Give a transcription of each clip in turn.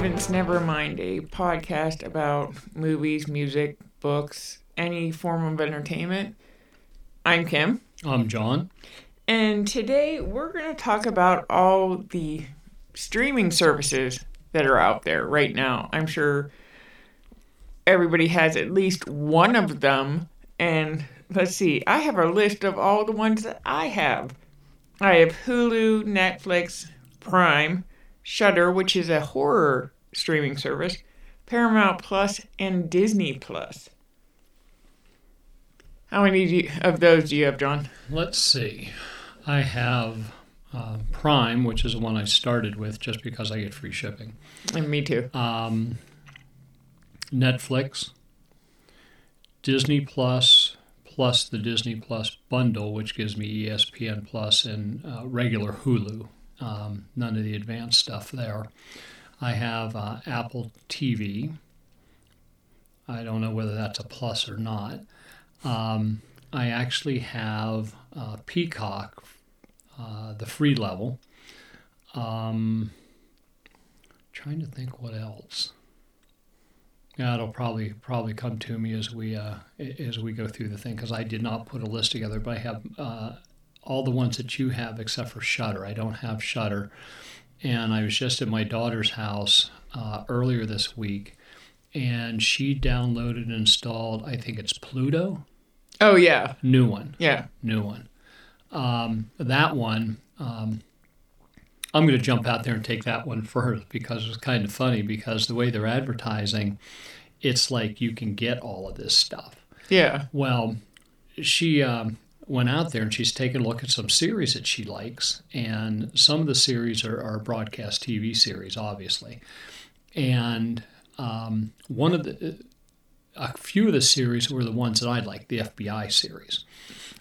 Ravens Nevermind, a podcast about movies, music, books, any form of entertainment. I'm Kim, I'm John. and today we're going to talk about all the streaming services that are out there right now. I'm sure everybody has at least one of them. And let's see, I have a list of all the ones that I have. I have Hulu, Netflix, Prime, Shudder, which is a horror streaming service, Paramount Plus, and Disney Plus. How many do you, of those do you have, John? Let's see. I have uh, Prime, which is the one I started with just because I get free shipping. And me too. Um, Netflix, Disney Plus, plus the Disney Plus bundle, which gives me ESPN Plus and uh, regular Hulu. Um, none of the advanced stuff there. I have uh, Apple TV. I don't know whether that's a plus or not. Um, I actually have uh, Peacock, uh, the free level. Um, trying to think what else. Yeah, it'll probably probably come to me as we uh, as we go through the thing because I did not put a list together, but I have uh, all the ones that you have except for Shudder. I don't have Shudder, and I was just at my daughter's house uh, earlier this week, and she downloaded and installed. I think it's Pluto, Oh, yeah. new one Yeah. new one. Um, that one, um, I'm going to jump out there and take that one first because it's kind of funny because the way they're advertising, it's like you can get all of this stuff. Yeah. Well, she um, went out there and she's taken a look at some series that she likes, and some of the series are, are broadcast TV series, obviously. And um, one of the, a few of the series were the ones that I like, the FBI series.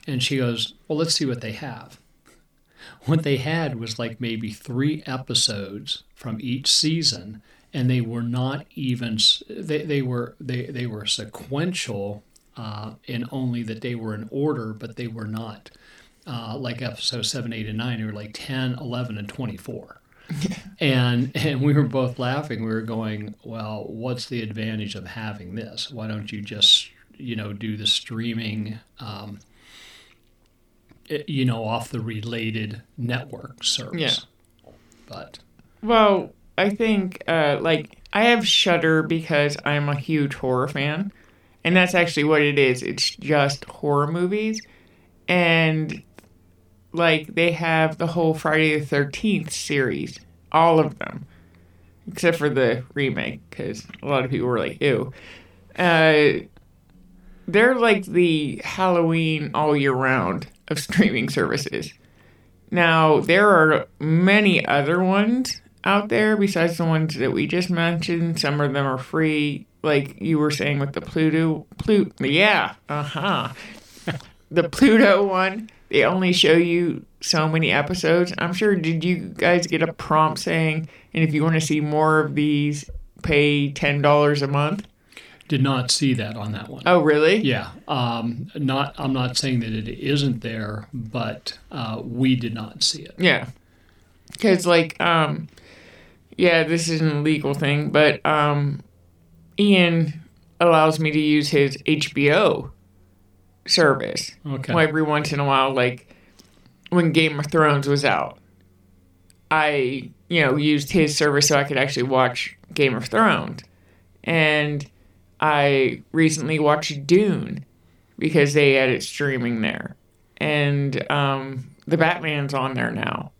And she goes, Well, let's see what they have. What they had was like maybe three episodes from each season, and they were not even they, they were they, they were sequential uh, in only that they were in order, but they were not uh, like episode 7, 8, and 9. They were like 10, 11, and 24. and and we were both laughing. We were going, well, what's the advantage of having this? Why don't you just, you know, do the streaming, um, you know, off the related network service? Yeah. But Well, I think uh, like I have Shudder because I'm a huge horror fan, and that's actually what it is. It's just horror movies, and like they have the whole Friday the Thirteenth series, all of them, except for the remake because a lot of people were like, "Ew." Uh, they're like the Halloween all year round of streaming services. Now, there are many other ones out there besides the ones that we just mentioned. Some of them are free, like you were saying with the Pluto. Pluto, yeah, uh huh. the Pluto one, they only show you so many episodes. I'm sure, did you guys get a prompt saying, and if you want to see more of these, pay $10 a month? did not see that on that one. Oh, really? Yeah, um, not. I'm not saying that it isn't there, but uh, we did not see it. Yeah. Because, like, um, yeah, this is an illegal thing, but um, Ian allows me to use his HBO service Okay. well, every once in a while, like when Game of Thrones was out. I, you know, used his service so I could actually watch Game of Thrones. And I recently watched Dune because they had it streaming there. And um, the Batman's on there now.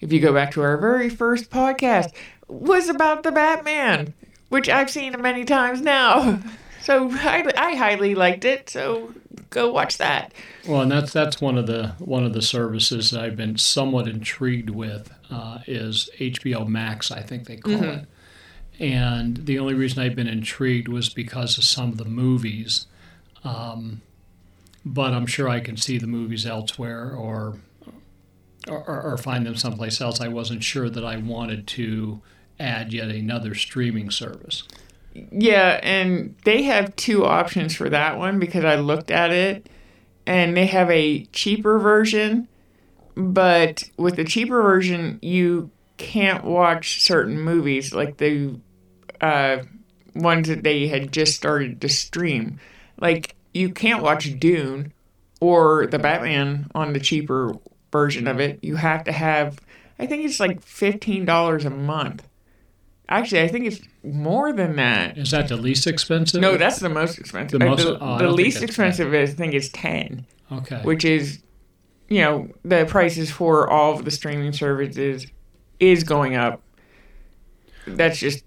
If you go back to our very first podcast, was about the Batman, which I've seen many times now. So I, I highly liked it. So go watch that. Well, and that's that's one of the one of the services that I've been somewhat intrigued with uh, is HBO Max. I think they call it. And the only reason I've been intrigued was because of some of the movies. Um, but I'm sure I can see the movies elsewhere or, or or find them someplace else. I wasn't sure that I wanted to add yet another streaming service. Yeah, and they have two options for that one because I looked at it and they have a cheaper version, but with the cheaper version, you can't watch certain movies. Like the uh, ones that they had just started to stream. Like you can't watch Dune or the Batman on the cheaper version of it. You have to have I think it's like fifteen dollars a month. Actually, I think it's more than that. Is that the least expensive? No, that's the most expensive. The Uh, most- the, oh, the least expensive is I think it's ten, okay. which is, you know, the prices for all of the streaming services is going up. That's just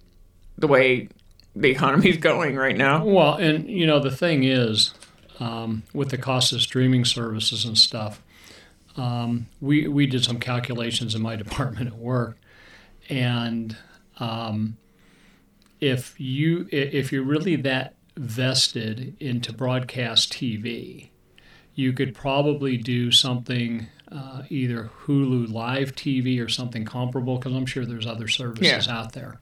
the way the economy's going right now. Well, and you know the thing is, um, with the cost of streaming services and stuff, um, we we did some calculations in my department at work, and um, if you if you're really that vested into broadcast TV, you could probably do something. Uh, either Hulu Live TV or something comparable, because I'm sure there's other services out there.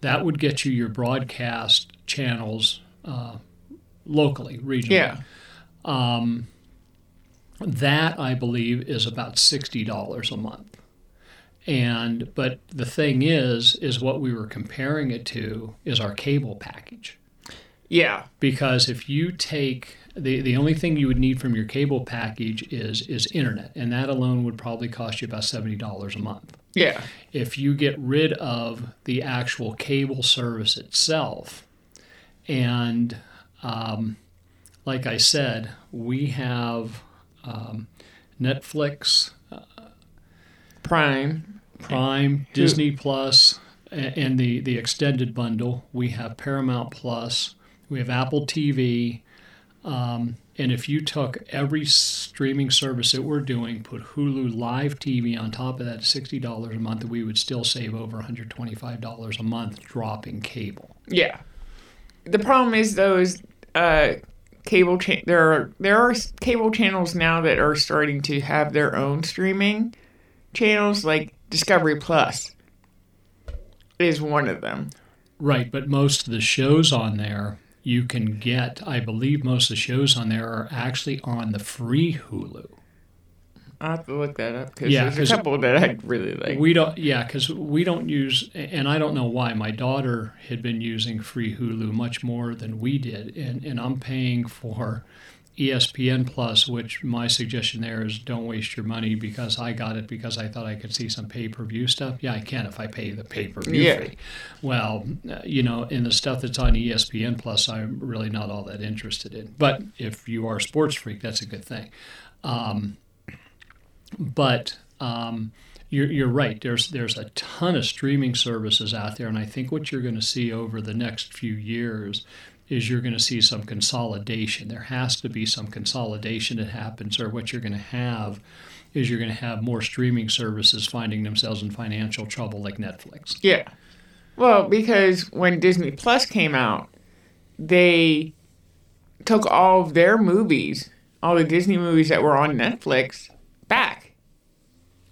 That would get you your broadcast channels uh, locally, regionally. Yeah, Um, that I believe is about sixty dollars a month. And but the thing is, is what we were comparing it to is our cable package. yeah, Because if you take the, the only thing you would need from your cable package is is internet, and that alone would probably cost you about seventy dollars a month. Yeah, if you get rid of the actual cable service itself, and um, like I said, we have um, Netflix, Prime. Prime, Disney Plus, and the, the extended bundle. We have Paramount Plus, we have Apple TV. Um, and if you took every streaming service that we're doing, put Hulu Live TV on top of that, $60 a month, we would still save over $125 a month dropping cable. Yeah. The problem is those uh, cable cha- there are there are cable channels now that are starting to have their own streaming channels like Discovery Plus is one of them. Right, but most of the shows on there you can get, I believe most of the shows on there are actually on the free Hulu. I'll have to look that up because Yeah, there's a couple that I really like. We don't, yeah, because we don't use, and I don't know why. My daughter had been using free Hulu much more than we did, and, and I'm paying for ESPN Plus, which my suggestion there is don't waste your money because I got it because I thought I could see some pay per view stuff. Yeah, I can if I pay the pay per view Yeah. fee. Well, uh, you know, in the stuff that's on ESPN Plus, I'm really not all that interested in. But if you are a sports freak, that's a good thing. Um, but um, you're, you're right. There's there's a ton of streaming services out there, and I think what you're going to see over the next few years is you're going to see some consolidation. There has to be some consolidation that happens, or what you're going to have is you're going to have more streaming services finding themselves in financial trouble, like Netflix. Yeah. Well, because when Disney Plus came out, they took all of their movies, all the Disney movies that were on Netflix, back.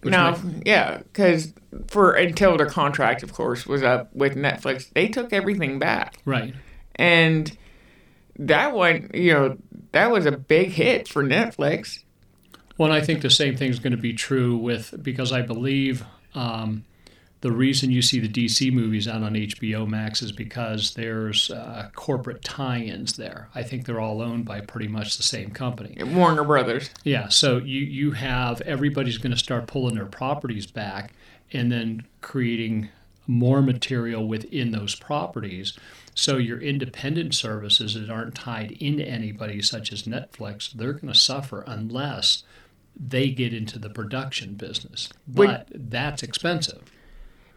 Which now, makes- yeah, because for until their contract, of course, was up with Netflix, they took everything back, Right. And that one, you know, that was a big hit for Netflix. Well, and I think the same thing is going to be true with because I believe um, the reason you see the DC movies out on HBO Max is because there's uh, corporate tie-ins there. I think they're all owned by pretty much the same company. Warner Brothers. Yeah, so you you have everybody's going to start pulling their properties back and then creating more material within those properties. So your independent services that aren't tied into anybody, such as Netflix, they're going to suffer unless they get into the production business. But that's expensive.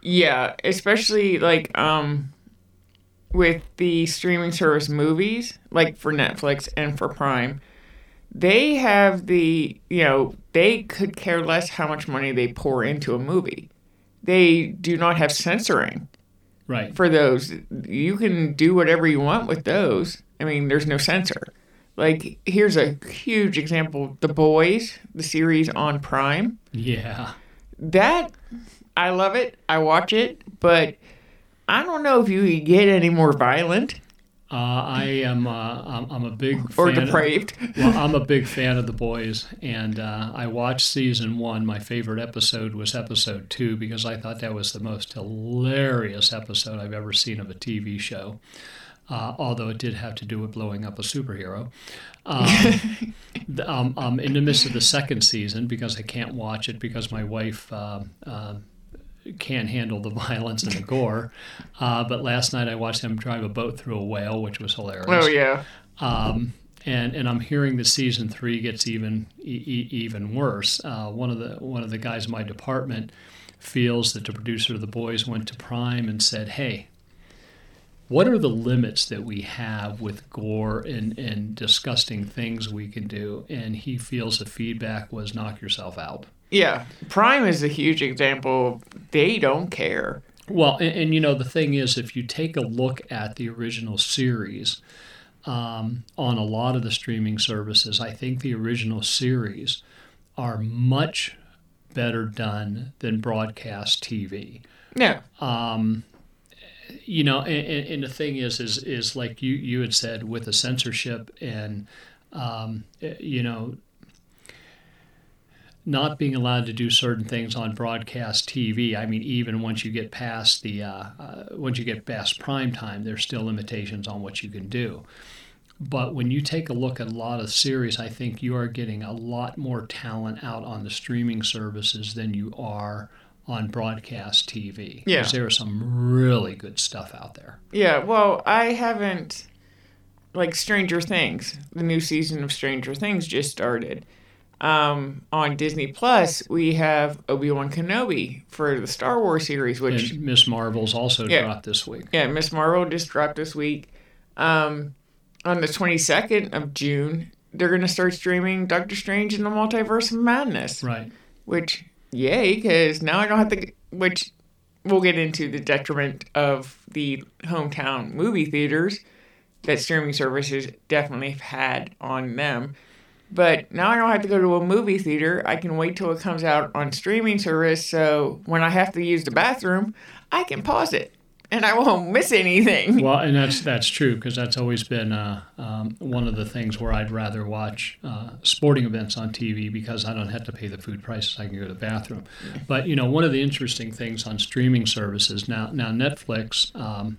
Yeah, especially like um with the streaming service movies, like for Netflix and for Prime, they have the, you know, they could care less how much money they pour into a movie. They do not have censoring Right. for those. You can do whatever you want with those. I mean, there's no censor. Like here's a huge example, The Boys, the series on Prime Yeah. that I love it. I watch it, but I don't know if you get any more violent. Uh, I am. Uh, I'm, I'm a big or fan depraved. Of, well, I'm a big fan of the boys, and uh, I watched season one. My favorite episode was episode two because I thought that was the most hilarious episode I've ever seen of a TV show. Uh, although it did have to do with blowing up a superhero. Um, um, I'm in the midst of the second season because I can't watch it because my wife uh, uh, can't handle the violence and the gore. Uh, but last night I watched them drive a boat through a whale, which was hilarious. oh yeah. Um, and and I'm hearing the season three gets even e- e- even worse. Uh, one of the one of the guys in my department feels that the producer of the boys went to Prime and said, "Hey, what are the limits that we have with gore and and disgusting things we can do?" And he feels the feedback was, "Knock yourself out." Yeah. Prime is a huge example. They don't care. Well, and, and you know the thing is, if you take a look at the original series um, on a lot of the streaming services, I think the original series are much better done than broadcast TV. Yeah. Um, you know, and, and and the thing is, is is like you you had said with the censorship and um, you know not being allowed to do certain things on broadcast TV. I mean, even once you get past the uh, uh, once you get past prime time, there's still limitations on what you can do. But when you take a look at a lot of series, I think you are getting a lot more talent out on the streaming services than you are on broadcast TV. Yeah. Because there is some really good stuff out there. Yeah, well, I haven't like Stranger Things. The new season of Stranger Things just started. Um, on Disney Plus, we have Obi Wan Kenobi for the Star Wars series, which Miss Marvel's also Yeah. dropped this week. yeah, Miss Marvel just dropped this week. Um, on the twenty second of June, they're gonna start streaming Doctor Strange in the Multiverse of Madness. Right. Which yay, because now I don't have to. Which we'll get into the detriment of the hometown movie theaters that streaming services definitely have had on them. But now I don't have to go to a movie theater. I can wait till it comes out on streaming service. So when I have to use the bathroom, I can pause it and I won't miss anything. Well, and that's that's true because that's always been uh, um, one of the things where I'd rather watch uh, sporting events on TV because I don't have to pay the food prices. I can go to the bathroom. But you know, one of the interesting things on streaming services now now Netflix. Um,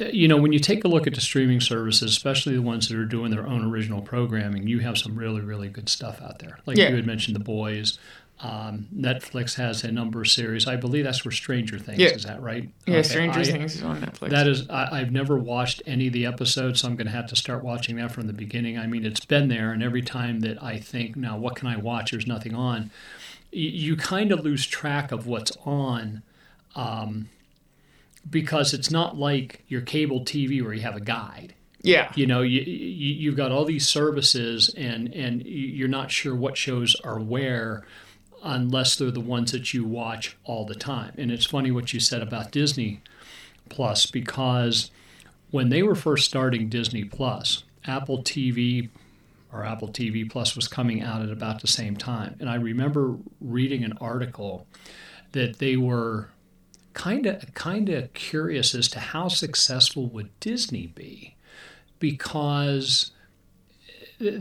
you know, when you take a look at the streaming services, especially the ones that are doing their own original programming, you have some really, really good stuff out there. Like Yeah. you had mentioned, The Boys. Um, Netflix has a number of series. I believe that's where Stranger Things Yeah. is that right? yeah, Okay, Stranger I- Things is on Netflix. that is, I, I've never watched any of the episodes, so I'm going to have to start watching that from the beginning. I mean, it's been there, and every time that I think, now what can I watch? There's nothing on. You, you kind of lose track of what's on, um, because it's not like your cable TV where you have a guide. yeah. You know, you, you you've got all these services, and and you're not sure what shows are where unless they're the ones that you watch all the time. And it's funny what you said about Disney Plus because when they were first starting Disney Plus, Apple TV or Apple TV Plus was coming out at about the same time. And I remember reading an article that they were kind of kind of curious as to how successful would Disney be because uh,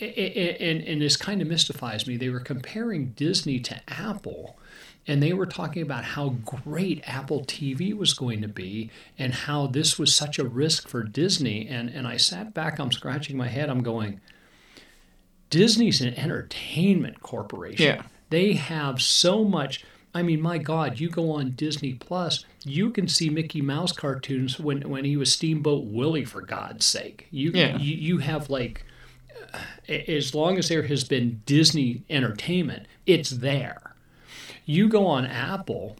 and, and this kind of mystifies me. They were comparing Disney to Apple, and they were talking about how great Apple TV was going to be, and how this was such a risk for Disney. And and I sat back, I'm scratching my head, I'm going, Disney's an entertainment corporation. Yeah. They have so much. I mean, my God, you go on Disney Plus, you can see Mickey Mouse cartoons when, when he was Steamboat Willie, for God's sake. You, Yeah. you, you have like as long as there has been Disney entertainment, it's there. You go on Apple,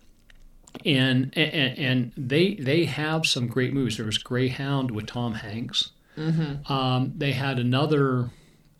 and and, and they they have some great movies. There was Greyhound with Tom Hanks. Um, they had another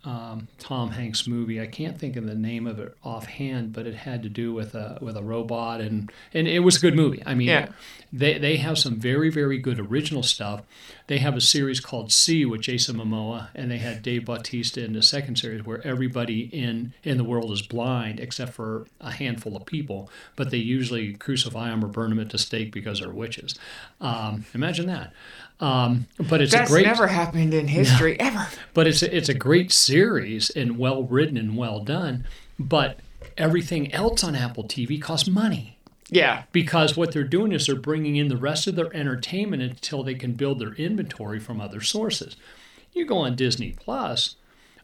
um, Tom Hanks movie. I can't think of the name of it offhand, but it had to do with a with a robot, and and it was a good movie. I mean, Yeah. they they have some very very good original stuff. they have a series called See with Jason Momoa, and they had Dave Bautista in the second series where everybody in in the world is blind except for a handful of people, but they usually crucify them or burn them at the stake because they're witches. Um, imagine that. Um, but it's That's a great never happened in history ever. but it's a, it's a great series and well written and well done. But everything else on Apple TV costs money Yeah. because what they're doing is they're bringing in the rest of their entertainment until they can build their inventory from other sources. You go on Disney Plus,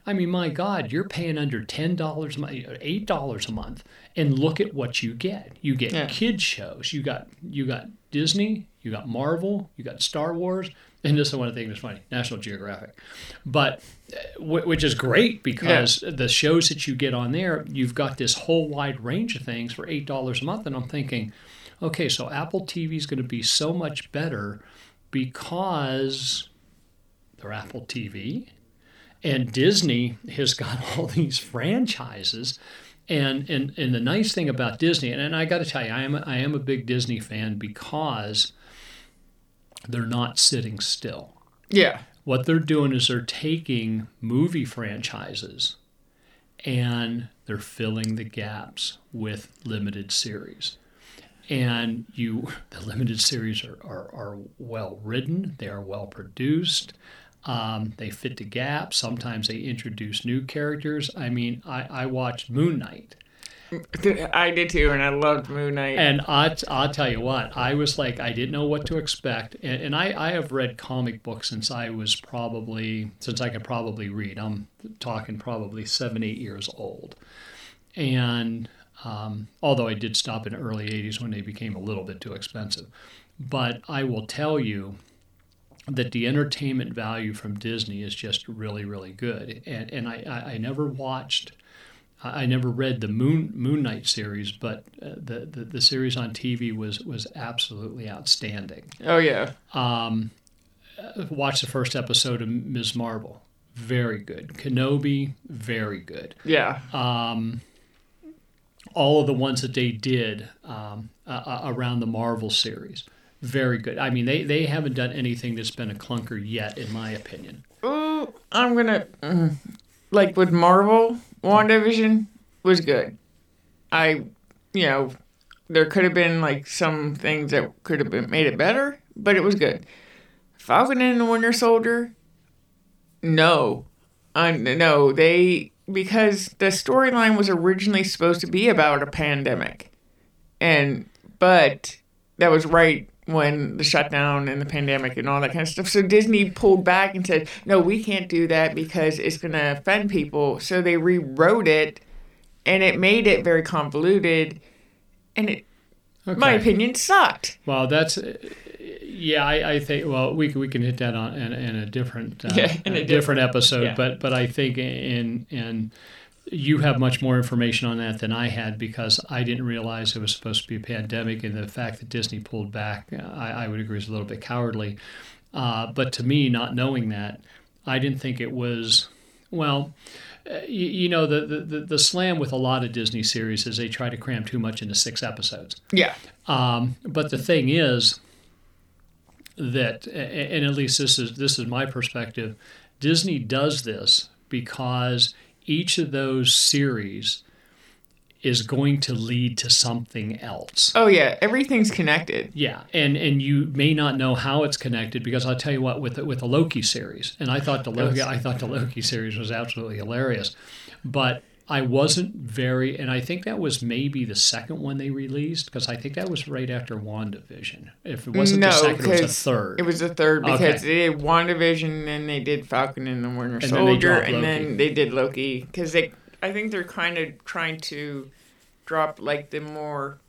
I mean, my God, you're paying under ten dollars, eight dollars a month, and look at what you get. You get Yeah. kids shows. You got you got Disney, you got Marvel, you got Star Wars, and this is one thing that's funny, National Geographic, but uh, which is great because the shows that you get on there, you've got this whole wide range of things for eight dollars a month, and I'm thinking, okay, so Apple TV is going to be so much better because they're Apple TV and Disney has got all these franchises. And, and, and the nice thing about Disney, and, and I got to tell you, I am, a, I am a big Disney fan because they're not sitting still. Yeah. What they're doing is they're taking movie franchises and they're filling the gaps with limited series. And you, the limited series are, are, are well written, they are well produced, um, they fit the gaps. Sometimes they introduce new characters. I mean, I, I watched Moon Knight. I did too, and I loved Moon Knight. And I, I'll tell you what, I was like, I didn't know what to expect. And, and I, I have read comic books since I was probably, since I could probably read. I'm talking probably seven, eight years old. And um, although I did stop in the early 80s when they became a little bit too expensive. But I will tell you that the entertainment value from Disney is just really, really good. And, and I, I, I never watched. I never read the Moon Moon Knight series, but uh, the, the the series on TV was was absolutely outstanding. oh yeah. Um, uh, watch the first episode of Ms. Marvel, very good. Kenobi, very good. Yeah. Um, all of the ones that they did um, uh, around the Marvel series, very good. I mean, they they haven't done anything that's been a clunker yet, in my opinion. Ooh, I'm gonna mm, like with Marvel, WandaVision was good. I, you know, there could have been like some things that could have been made it better, but it was good. Falcon and the Winter Soldier, no, uh, no, they because the storyline was originally supposed to be about a pandemic, and but that was right when the shutdown and the pandemic and all that kind of stuff. So Disney pulled back and said, "No, we can't do that because it's going to offend people." So they rewrote it, and it made it very convoluted, and it, Okay. my opinion, sucked. Well, that's yeah. I, I think well, we can- we can hit that on in, in a different uh, Yeah, in a a different episode. yeah. But but I think in in you have much more information on that than I had because I didn't realize it was supposed to be a pandemic, and the fact that Disney pulled back, I, I would agree is a little bit cowardly. Uh, but to me, not knowing that, I didn't think it was well. Uh, you, you know the, the the the slam with a lot of Disney series is they try to cram too much into six episodes. Yeah, Um, but the thing is that, and at least this is this is my perspective, Disney does this because each of those series is going to lead to something else. oh yeah, everything's connected. Yeah, and and you may not know how it's connected because I'll tell you what with the, with the Loki series, and I thought the Loki I thought the Loki series was absolutely hilarious, but I wasn't very, and I think that was maybe the second one they released because I think that was right after WandaVision. If it wasn't no, the second, it was the third. It was the third because Okay. they did WandaVision, and then they did Falcon and the Winter then they Soldier, dropped and then they did Loki because they. I think they're kind of trying to drop like the more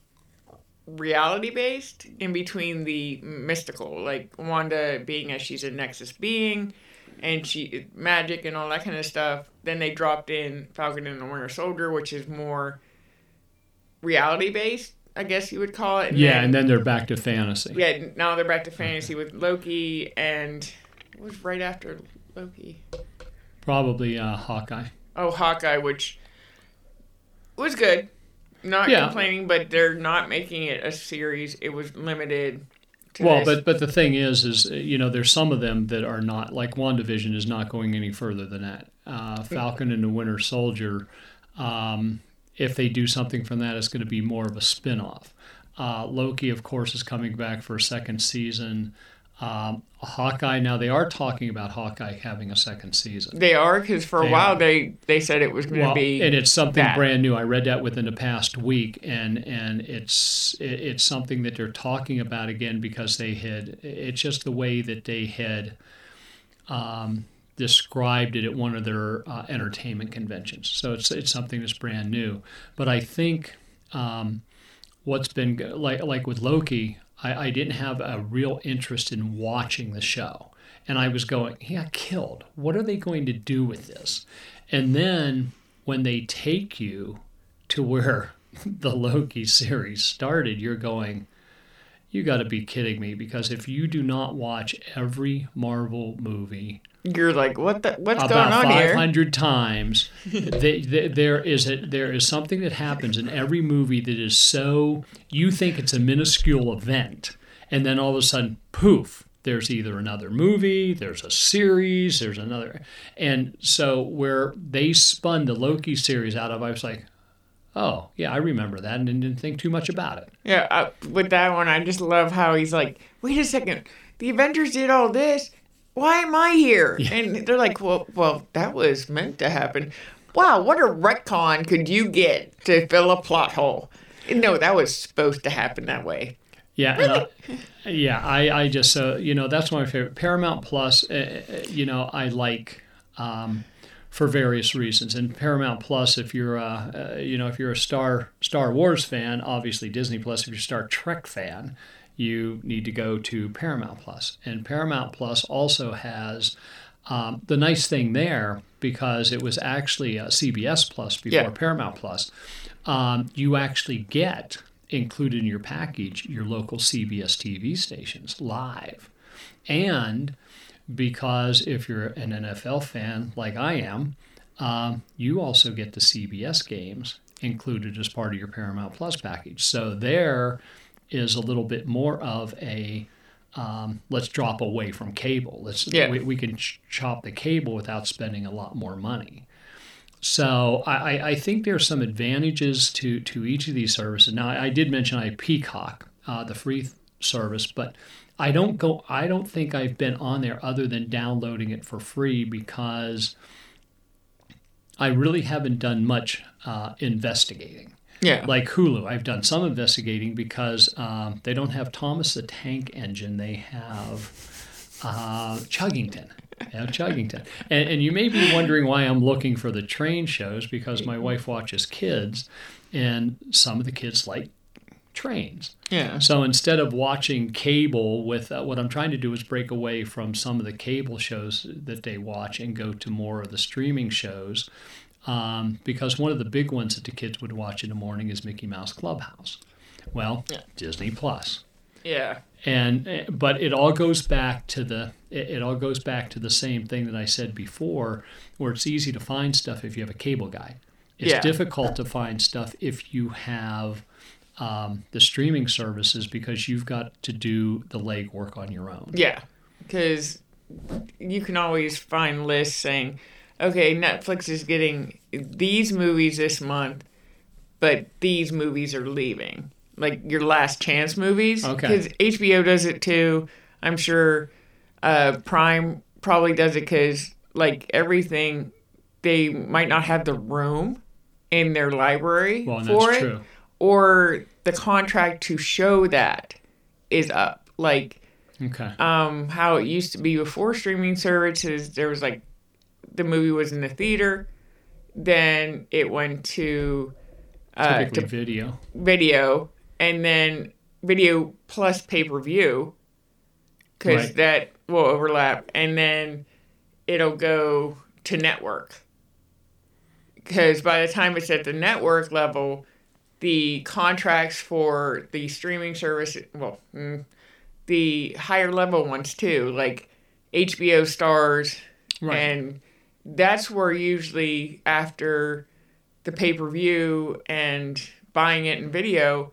reality based in between the mystical, like Wanda being as she's a Nexus being, and she magic and all that kind of stuff. Then they dropped in Falcon and the Winter Soldier, which is more reality based, I guess you would call it. yeah, then- and then they're back to fantasy. yeah, now they're back to fantasy with Loki and what was right after Loki? Probably uh, Hawkeye. Oh, Hawkeye, which was good. Not Yeah. complaining, but they're not making it a series. It was limited to Well, this. but but the thing is, is you know, there's some of them that are not like WandaVision is not going any further than that. Uh, Falcon and the Winter Soldier, um, if they do something from that, it's going to be more of a spin-off. Uh, Loki, of course, is coming back for a second season. Um, Hawkeye. Now they are talking about Hawkeye having a second season. they are because for a They while are. they they said it was going to Well, be and it's something that. brand new. I read that within the past week, and and it's it- it's something that they're talking about again because they had it's just the way that they had um, described it at one of their uh, entertainment conventions. So it's it's something that's brand new. But I think um, what's been like like with Loki, I, I didn't have a real interest in watching the show, and I was going, got killed. What are they going to do with this? And then when they take you to where the Loki series started, you're going, you got to be kidding me because if you do not watch every Marvel movie you're like what the what's about going on here 500 times they, they, there is a, there is something that happens in every movie that is so you think it's a minuscule event and then all of a sudden poof there's either another movie there's a series there's another and so where they spun the loki series out of i was like oh yeah i remember that and didn't think too much about it Yeah, uh, with that one, I just love how he's like, wait a second, the Avengers did all this. Why am I here? And they're like, well, well, that was meant to happen. Wow, what a retcon could you get to fill a plot hole? No, that was supposed to happen that way. Yeah, and I, yeah. I, I just so you know that's my favorite. Paramount Plus, uh, uh, you know, I like um, for various reasons. And Paramount Plus, if you're a uh, you know if you're a Star Star Wars fan, obviously Disney Plus. If you're a Star Trek fan, you need to go to Paramount Plus. And Paramount Plus also has. Um, the nice thing there, because it was actually a CBS Plus before Yeah. Paramount Plus, um, you actually get included in your package your local CBS TV stations live. And because if you're an NFL fan like I am, um, you also get the CBS games included as part of your Paramount Plus package. So there is a little bit more of a um, let's drop away from cable. Let's Yeah. we, we can ch- chop the cable without spending a lot more money. So I, I- think there's some advantages to, to each of these services. Now I, I did mention I Peacock, uh, the free service, but I don't go. I don't think I've been on there other than downloading it for free because I really haven't done much uh, investigating. Yeah. Like Hulu, I've done some investigating because um, they don't have Thomas the Tank Engine. They have uh, Chuggington. They have Chuggington. And, and you may be wondering why I'm looking for the train shows because my wife watches kids, and some of the kids like trains. yeah. So instead of watching cable with uh, what I'm trying to do is break away from some of the cable shows that they watch and go to more of the streaming shows. Um, because one of the big ones that the kids would watch in the morning is Mickey Mouse Clubhouse. Well, Yeah. Disney Plus. Yeah. And uh, but it all goes back to the it, it all goes back to the same thing that I said before, where it's easy to find stuff if you have a cable guide. It's Yeah. difficult to find stuff if you have um, the streaming services because you've got to do the legwork on your own. Yeah. Because you can always find lists saying, okay, Netflix is getting these movies this month, but these movies are leaving. Like your last chance movies. Okay. Because HBO does it too. I'm sure uh, Prime probably does it because, like, everything, they might not have the room in their library Well, for that's it true. or the contract to show that is up. Like Okay. um, how it used to be before streaming services, there was like the movie was in the theater, then it went to uh, to video. video, and then video plus pay per view, because Right. that will overlap, and then it'll go to network. Because by the time it's at the network level, the contracts for the streaming service, well, mm, the higher level ones too, like HBO Starz, Right. and that's where usually after the pay per view and buying it in video,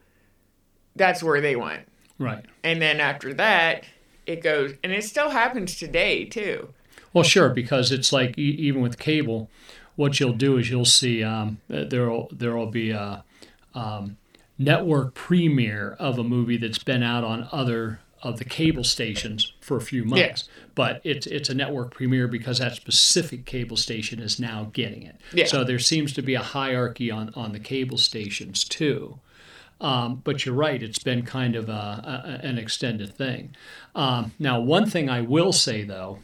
that's where they went. Right. and then after that, it goes, and it still happens today too. Well, sure, because it's like even with cable, what you'll do is you'll see um, there'll there'll be a um, network premiere of a movie that's been out on other of the cable stations for a few months, but it's it's a network premiere because that specific cable station is now getting it. Yeah. So there seems to be a hierarchy on on the cable stations too. Um, but you're right; it's been kind of a, a, an extended thing. Um, now, one thing I will say though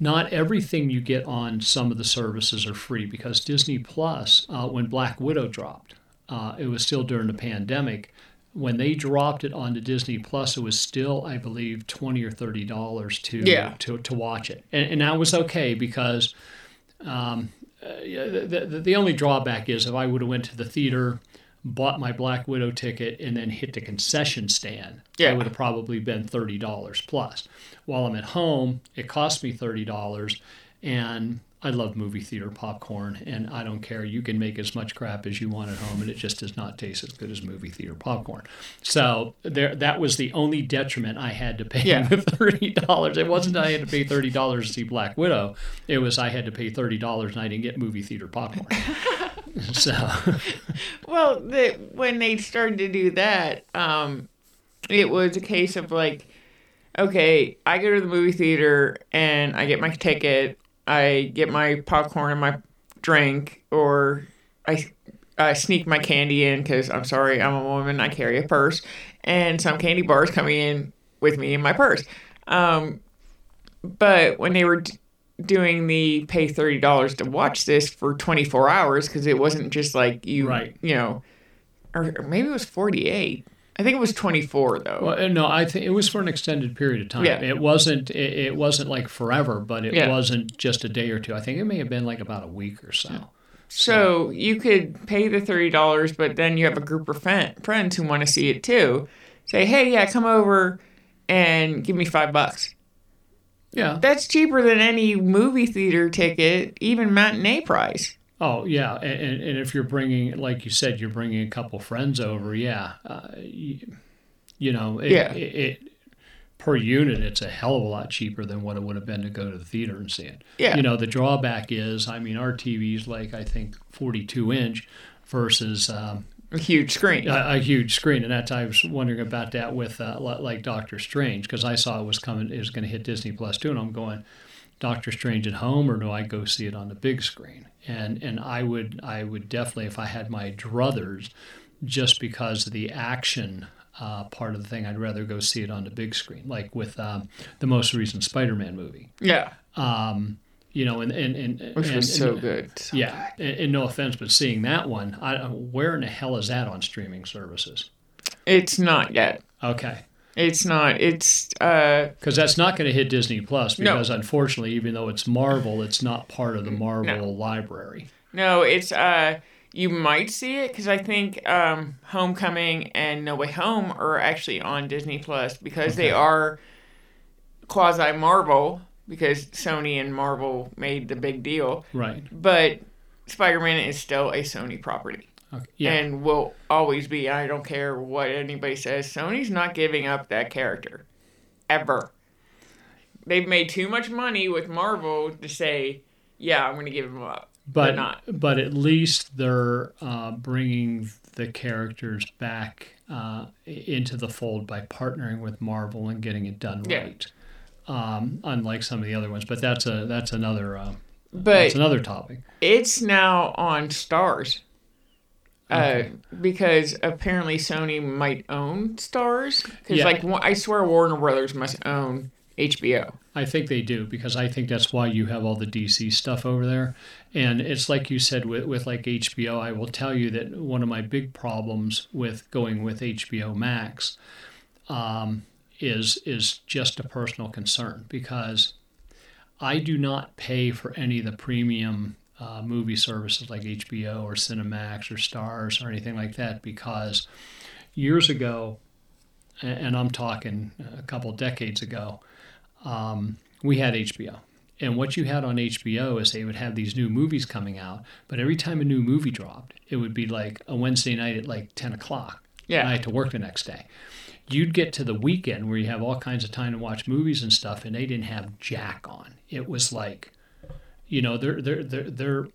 not everything you get on some of the services are free because Disney Plus, uh, when Black Widow dropped, uh, it was still during the pandemic. When they dropped it onto Disney Plus, it was still, I believe, twenty or thirty dollars to Yeah. to to watch it, and, and that was okay because um, uh, the, the the only drawback is if I would have went to the theater, bought my Black Widow ticket, and then hit the concession stand, Yeah. I would have probably been thirty dollars plus. While I'm at home, it cost me thirty dollars, and I love movie theater popcorn, and I don't care. You can make as much crap as you want at home, and it just does not taste as good as movie theater popcorn. So there, that was the only detriment I had to pay Yeah. thirty dollars. It wasn't I had to pay thirty dollars to see Black Widow. It was I had to pay thirty dollars and I didn't get movie theater popcorn. so Well, the, when they started to do that, um, it was a case of like, okay, I go to the movie theater and I get my ticket, I get my popcorn and my drink, or I uh, sneak my candy in because I'm sorry, I'm a woman, I carry a purse, and some candy bars coming in with me in my purse. Um, but when they were d- doing the pay thirty dollars to watch this for twenty four hours, because it wasn't just like you, Right. you know, or, or maybe it was forty eight. I think it was twenty four though. well, uh, no, I think it was for an extended period of time. Yeah. It wasn't it, it wasn't like forever, but it Yeah. wasn't just a day or two. I think it may have been like about a week or so. So you could pay the thirty dollars, but then you have a group of friend, friends who want to see it too. Say, hey, yeah, come over and give me five bucks. Yeah. That's cheaper than any movie theater ticket, even matinee price. Oh yeah, and, and if you're bringing, like you said, you're bringing a couple friends over, yeah, uh, you, you know, it, Yeah. it, it per unit, it's a hell of a lot cheaper than what it would have been to go to the theater and see it. Yeah. You know, the drawback is, I mean, our TV's like I think 42 inch versus um, A huge screen. a, a huge screen, and that's I was wondering about that with uh, like Doctor Strange because I saw it was coming, it was going to hit Disney Plus too, and I'm going. Doctor Strange at home, or do I go see it on the big screen? And and I would I would definitely if I had my druthers, just because of the action uh, part of the thing, I'd rather go see it on the big screen, like with um, the most recent Spider-Man movie. yeah, Um, you know, and and and which and, was so and- good. So yeah, and, and no offense, but seeing that one, I, where in the hell is that on streaming services? It's not yet. Okay, It's not. It's uh because that's not going to hit Disney Plus No. because unfortunately, even though it's Marvel, it's not part of the Marvel library. no. It's uh you might see it because I think um Homecoming and No Way Home are actually on Disney Plus because they are quasi Marvel because Sony and Marvel made the big deal. Right. But Spider Man is still a Sony property. Okay. Yeah. and will always be. I don't care what anybody says. Sony's not giving up that character, ever. They've made too much money with Marvel to say, "Yeah, I'm going to give him up." but not. but at least they're uh, bringing the characters back uh, into the fold by partnering with Marvel and getting it done Yeah. right. Um, unlike some of the other ones, but that's a that's another uh, But that's another topic. it's now on Starz. Uh, because apparently Sony might own Starz. Because Yeah. like I swear Warner Brothers must own HBO. I think they do because I think that's why you have all the DC stuff over there. And it's like you said with, with like HBO, I will tell you that one of my big problems with going with HBO Max um, is is just a personal concern because I do not pay for any of the premium uh, movie services like HBO or Cinemax or Starz or anything like that because years ago, and I'm talking a couple decades ago, um, we had HBO. And what you had on HBO is they would have these new movies coming out, but every time a new movie dropped, it would be like a Wednesday night at like 10 o'clock. Yeah. And I had to work the next day. You'd get to the weekend where you have all kinds of time to watch movies and stuff, and they didn't have Jack on. It was like, you know, they're they're they're they're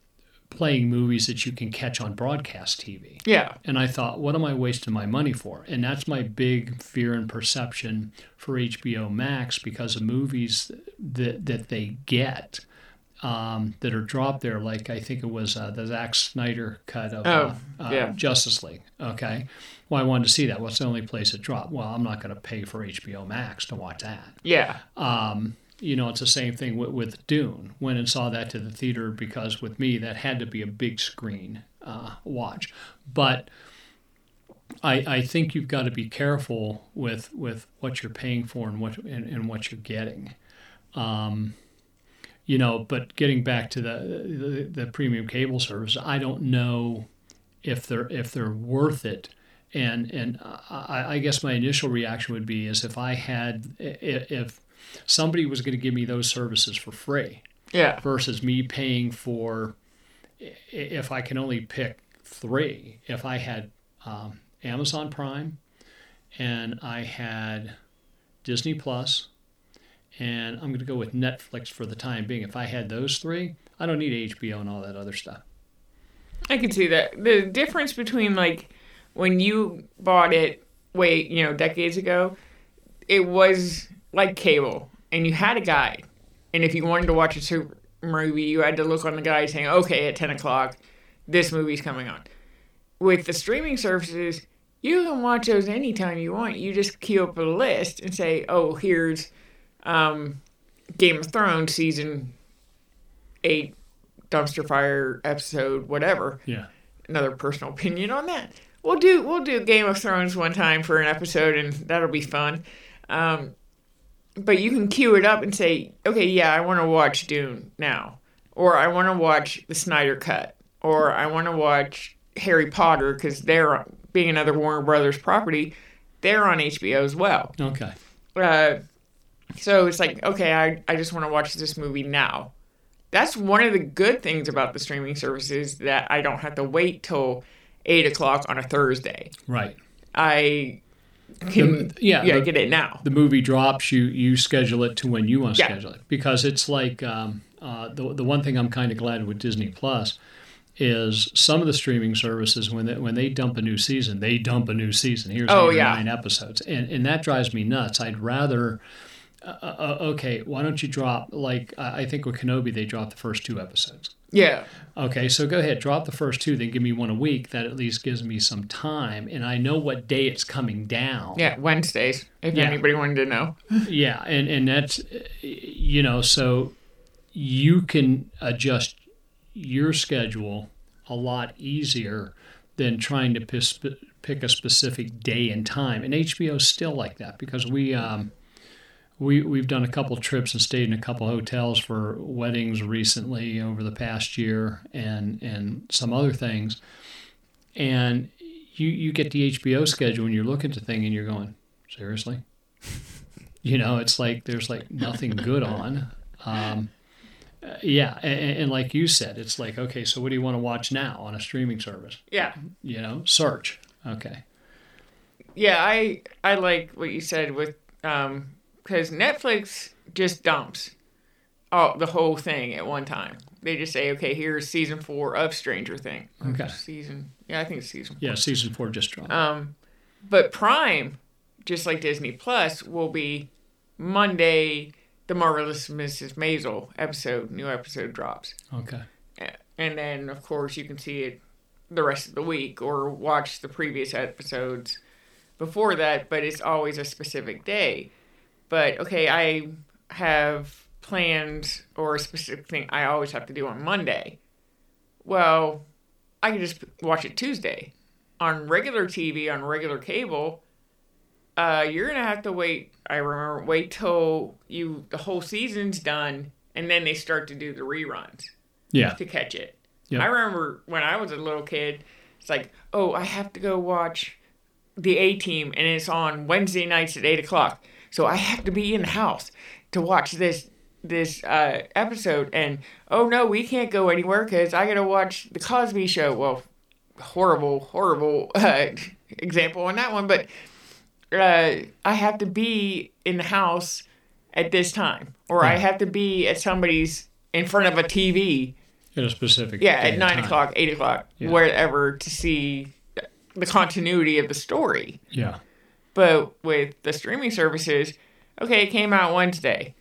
playing movies that you can catch on broadcast TV. Yeah. And I thought, what am I wasting my money for? And that's my big fear and perception for HBO Max because of movies that that they get um, that are dropped there. Like I think it was uh, the Zack Snyder cut of Oh, uh, uh, yeah. Justice League. Okay. Well, I wanted to see that. What's the only place it dropped? Well, I'm not going to pay for HBO Max to watch that. Yeah. Um, you know, it's the same thing with, with Dune. Went and saw that to the theater because with me that had to be a big screen uh, watch. But I, I think you've got to be careful with with what you're paying for and what and, and what you're getting. Um, you know, but getting back to the, the the premium cable service, I don't know if they're if they're worth it. And and I, I guess my initial reaction would be is if I had if somebody was going to give me those services for free Yeah. versus me paying for if I can only pick three. If I had um, Amazon Prime and I had Disney Plus, and I'm going to go with Netflix for the time being. If I had those three, I don't need HBO and all that other stuff. I can see that. The difference between like when you bought it way, you know, decades ago, it was like cable and you had a guide. And if you wanted to watch a super movie, you had to look on the guide saying, okay, at 10 o'clock, this movie's coming on. With the streaming services, you can watch those anytime you want. You just queue up a list and say, oh, here's um, Game of Thrones season eight dumpster fire episode, whatever Yeah. another personal opinion on that. We'll do we'll do Game of Thrones one time for an episode, and that'll be fun. Um, but you can queue it up and say, okay, yeah, I want to watch Dune now, or I want to watch the Snyder Cut, or I want to watch Harry Potter because they're being another Warner Brothers property. They're on HBO as well. Okay. Uh, so it's like, okay, I, I just want to watch this movie now. That's one of the good things about the streaming services that I don't have to wait till eight o'clock on a Thursday. Right. I can The- yeah, yeah the- get it now. the movie drops, you you schedule it to when you want to Yeah. schedule it because it's like um, uh, the the one thing I'm kind of glad with Disney Plus is some of the streaming services when they, when they dump a new season, they dump a new season. Here's Oh, yeah. nine episodes, and and that drives me nuts. I'd rather. Uh, uh, okay, why don't you drop like I think with Kenobi they dropped the first two episodes. Yeah, Okay, so go ahead, drop the first two, then give me one a week. That at least gives me some time, and I know what day it's coming down. yeah, Wednesdays. If Yeah. anybody wanted to know. Yeah, and and that's uh, you know, so you can adjust your schedule a lot easier than trying to pick a specific day and time. And HBO is still like that because we um, we we've done a couple trips and stayed in a couple hotels for weddings recently over the past year and and some other things. And you you get the HBO schedule and you're looking at the thing and you're going, seriously? you know, it's like there's like nothing good on. Um, uh, yeah, and, and like you said, it's like okay, so what do you want to watch now on a streaming service? Yeah, You know, search. Okay. yeah. I I like what you said with um because Netflix just dumps all the whole thing at one time. They just say, okay, here's season four of Stranger Things. Okay. Season yeah, I think it's season. Yeah, season four just dropped. Um, but Prime, just like Disney Plus, will be Monday. The Marvelous Mrs. Maisel episode, new episode drops, Okay. and then of course you can see it the rest of the week or watch the previous episodes before that. But it's always a specific day. But okay, I have plans or a specific thing I always have to do on Monday. Well, I can just watch it Tuesday on regular TV on regular cable. Uh, you're gonna have to wait. I remember wait till you the whole season's done, and then they start to do the reruns Yeah. to catch it. Yep. I remember when I was a little kid, it's like, oh, I have to go watch the A Team, and it's on Wednesday nights at eight o'clock. So I have to be in the house to watch this this uh, episode. And oh no, we can't go anywhere because I gotta watch the Cosby Show. Well, horrible, horrible uh, example on that one, but uh, I have to be in the house at this time, or I have to be at somebody's in front of a TV, In a specific yeah, at nine time. o'clock, eight o'clock, Yeah. wherever to see the continuity of the story. Yeah. But with the streaming services, okay, it came out Wednesday.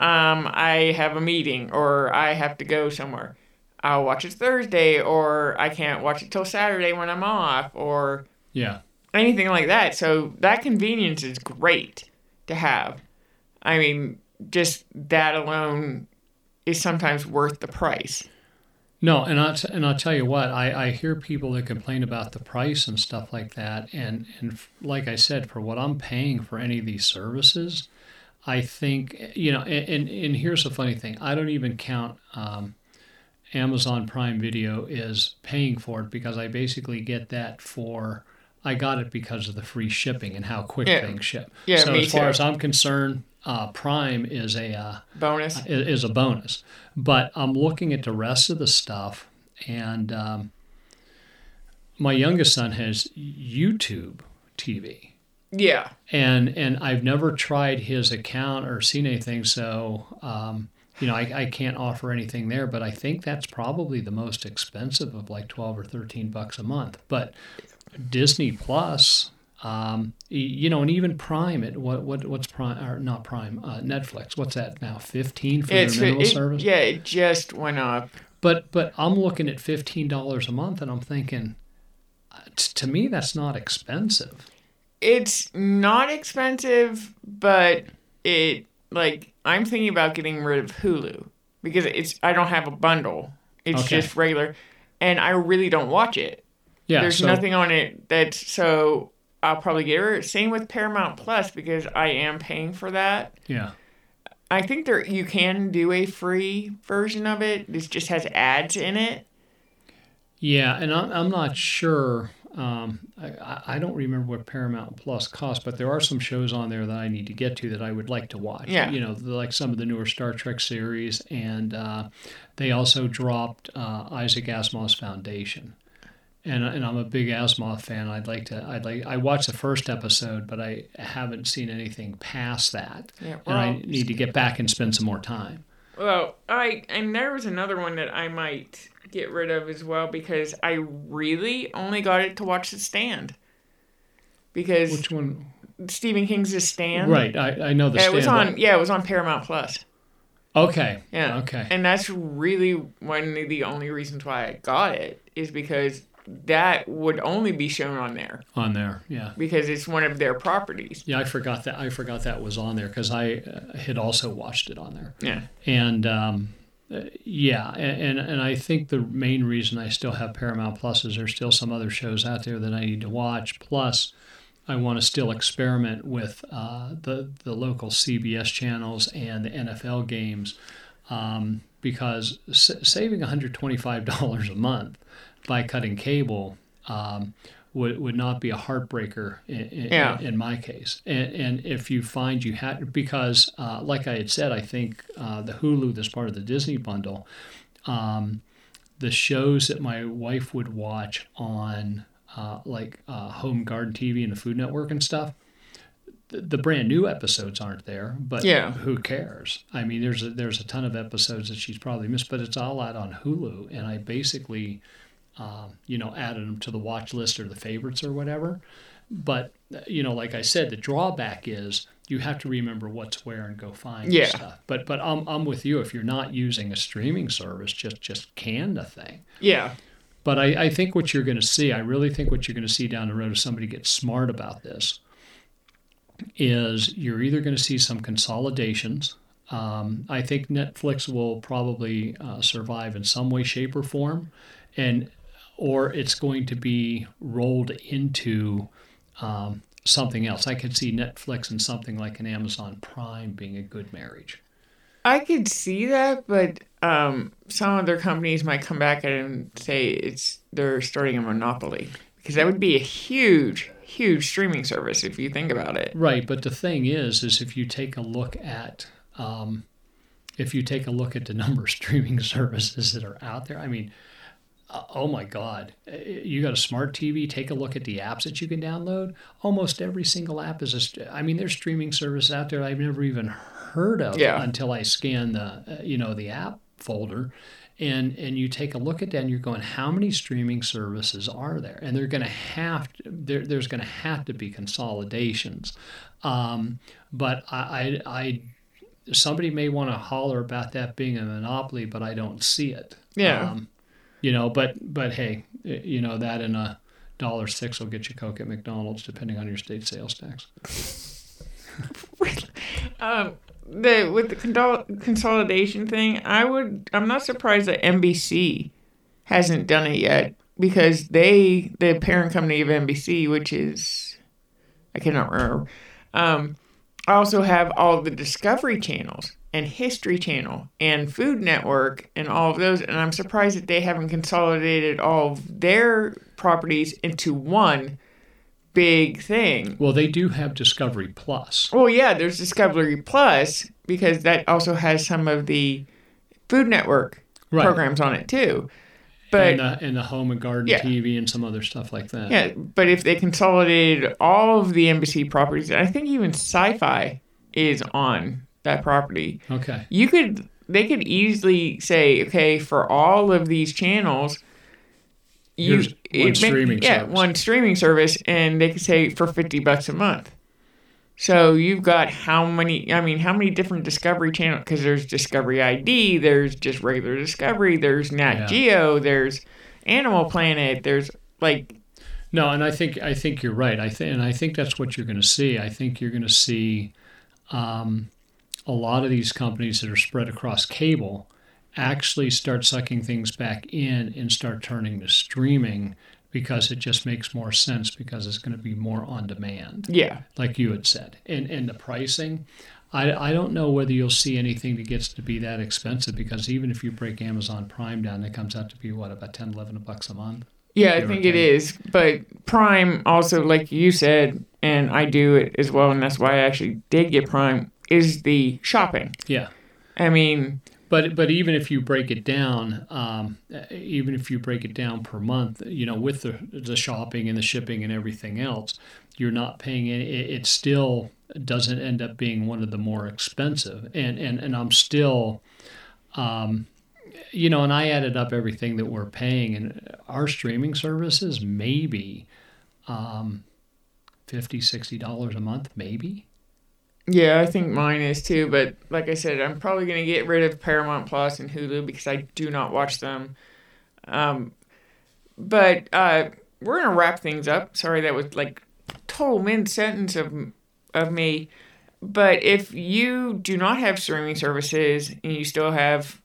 Um, I have a meeting or I have to go somewhere. I'll watch it Thursday or I can't watch it till Saturday when I'm off or Yeah. anything like that. So that convenience is great to have. I mean, just that alone is sometimes worth the price. No, and I and I'll tell you what, I, I hear people that complain about the price and stuff like that, and and like I said, for what I'm paying for any of these services, I think you know, and and, and here's the funny thing, I don't even count um, Amazon Prime Video is paying for it because I basically get that for. I got it because of the free shipping and how quick Yeah. things ship. Yeah, so as far too. as I'm concerned, uh, Prime is a uh, Bonus. is a bonus. But I'm looking at the rest of the stuff, and um, my youngest son has YouTube TV, Yeah. and and I've never tried his account or seen anything, so um, you know I, I can't offer anything there. But I think that's probably the most expensive of like twelve or thirteen bucks a month. But Disney Plus. Um, you know, and even Prime, it what what what's Prime or not Prime, uh, Netflix? What's that now? Fifteen for It's their minimal it, service. yeah, it just went up. But but I'm looking at fifteen dollars a month, and I'm thinking, uh, t- to me, that's not expensive. It's not expensive, but it like I'm thinking about getting rid of Hulu because it's I don't have a bundle. It's Okay. just regular, and I really don't watch it. Yeah, There's so, nothing on it that's so I'll probably get rid. Same with Paramount Plus because I am paying for that. Yeah, I think there you can do a free version of it. This just has ads in it. yeah, and I'm I'm not sure. Um, I- I, I don't remember what Paramount Plus costs, but there are some shows on there that I need to get to that I would like to watch. Yeah. you know, like some of the newer Star Trek series, and uh, they also dropped uh, Isaac Asimov's Foundation. And, and I'm a big Asimov fan. I'd like to. I'd like. I watched the first episode, but I haven't seen anything past that. Yeah, and I need to get back and spend some more time. Well, I and there was another one that I might get rid of as well because I really only got it to watch The Stand. Because Which one? Stephen King's The Stand. Right. I, I know the It was stand, on yeah, it was on Paramount Plus. Okay. Yeah. Okay. And that's really one of the only reasons why I got it is because that would only be shown on there on there. Yeah. because it's one of their properties. Yeah. I forgot that. I forgot that was on there because I uh, had also watched it on there. Yeah. And um, uh, yeah, and and I think the main reason I still have Paramount Plus is there's still some other shows out there that I need to watch. Plus, I want to still experiment with uh, the the local CBS channels and the NFL games um, because s- saving $125 a month by cutting cable. Um, would, would not be a heartbreaker in, in, Yeah. in my case. And, and if you find you had, because uh, like I had said, I think uh, the Hulu, that's part of the Disney bundle, um, the shows that my wife would watch on uh, like uh, Home Garden TV and the Food Network and stuff, the, the brand new episodes aren't there, but Yeah. who cares? I mean, there's a, there's a ton of episodes that she's probably missed, but it's all out on Hulu, and I basically, um, you know, added them to the watch list or the favorites or whatever. But you know, like I said, the drawback is you have to remember what's where and go find Yeah. stuff. But but I'm I'm with you. If you're not using a streaming service, just just can the thing. Yeah. But I, I think what you're going to see, I really think what you're going to see down the road if somebody gets smart about this, is you're either going to see some consolidations. Um, I think Netflix will probably uh, survive in some way, shape, or form, and or it's going to be rolled into um, something else. I could see Netflix and something like an Amazon Prime being a good marriage. I could see that, but um, some other companies might come back and say it's they're starting a monopoly because that would be a huge, huge streaming service if you think about it. Right, but the thing is, is if you take a look at, um, if you take a look at the number of streaming services that are out there, I mean, oh my God. Uh, You got a smart TV, take a look at the apps that you can download. Almost every single app is a, st- I mean, there's streaming services out there I've never even heard of Yeah. until I scan the, uh, you know, the app folder. And, and you take a look at that and you're going, how many streaming services are there? And they're going to have to, there's going to have to be consolidations. Um, but I, I, I, somebody may want to holler about that being a monopoly, but I don't see it. Yeah. Um, you know, but but hey, you know that and a dollar six will get you Coke at McDonald's, depending on your state sales tax. Um, the with the consol- consolidation thing, I would. I'm not surprised that NBC hasn't done it yet because they, the parent company of NBC, which is, I cannot remember, um, also have all the Discovery channels and History Channel and Food Network and all of those. And I'm surprised that they haven't consolidated all of their properties into one big thing. Well, they do have Discovery Plus. Well, yeah, there's Discovery Plus because that also has some of the Food Network Right. programs on it too. But and the, and the home and garden Yeah. TV and some other stuff like that. yeah, but if they consolidated all of the NBC properties, I think even Sci-Fi is on that property. Okay. You could they could easily say, okay, for all of these channels, you one streaming yeah, service. one streaming service, and they could say for fifty bucks a month. So you've got how many? I mean, how many different Discovery channels? Because there's Discovery ID, there's just regular Discovery, there's Nat Yeah. Geo, there's Animal Planet, there's like No, and I think I think you're right. I think and I think that's what you're going to see. I think you're going to see um, a lot of these companies that are spread across cable actually start sucking things back in and start turning to streaming because it just makes more sense because it's going to be more on demand yeah, like you had said. And and the pricing, I, I don't know whether you'll see anything that gets to be that expensive because even if you break Amazon Prime down, it comes out to be what about 10, 11 bucks a month. yeah, I think it is. But Prime also, like you said, and I do it as well, and that's why I actually did get Prime. Is the shopping? Yeah. I mean, But but even if you break it down, um, even if you break it down per month, you know, with the the shopping and the shipping and everything else, you're not paying any. It, it still doesn't end up being one of the more expensive. And and and I'm still, um, you know, and I added up everything that we're paying, and our streaming services maybe, um, 50 60 dollars a month, maybe. Yeah, I think mine is too. But like I said, I'm probably going to get rid of Paramount Plus and Hulu because I do not watch them. Um, but uh, we're going to wrap things up. Sorry, that was like total mid sentence of of me. But if you do not have streaming services and you still have,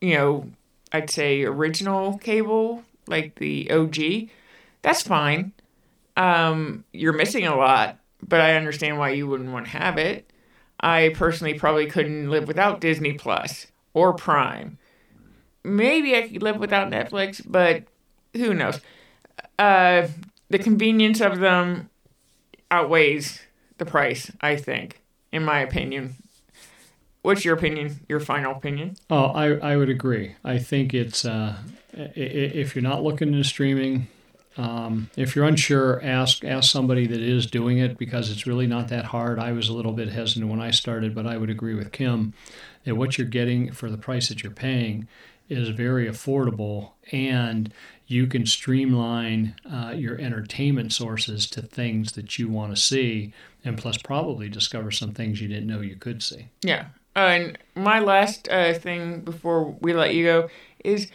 you know, I'd say original cable like the OG, that's fine. Um, you're missing a lot but I understand why you wouldn't want to have it. I personally probably couldn't live without Disney Plus or Prime. Maybe I could live without Netflix, but who knows? Uh, the convenience of them outweighs the price, I think, in my opinion. What's your opinion? Your final opinion? Oh, I, I would agree. I think it's uh, if you're not looking into streaming, um, if you're unsure, ask ask somebody that is doing it because it's really not that hard. I was a little bit hesitant when I started, but I would agree with Kim that what you're getting for the price that you're paying is very affordable and you can streamline uh, your entertainment sources to things that you want to see and plus probably discover some things you didn't know you could see. Yeah. Uh, and my last uh, thing before we let you go is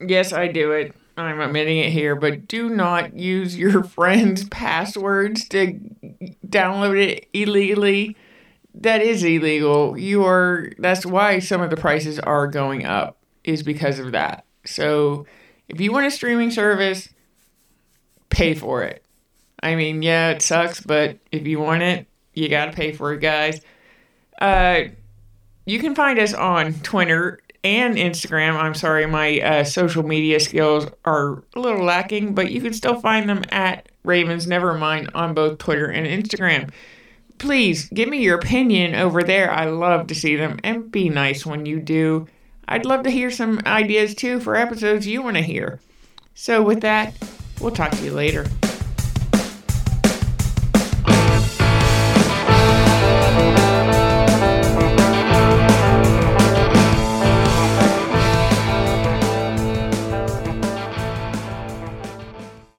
yes, I do it. I'm admitting it here, but do not use your friend's passwords to download it illegally. That is illegal. You are that's why some of the prices are going up is because of that. So, if you want a streaming service, pay for it. I mean, yeah, it sucks, but if you want it, you got to pay for it, guys. Uh, you can find us on Twitter and Instagram. I'm sorry, my uh, social media skills are a little lacking, but you can still find them at Ravens Nevermind on both Twitter and Instagram. Please give me your opinion over there. I love to see them and be nice when you do. I'd love to hear some ideas too for episodes you want to hear. So, with that, we'll talk to you later.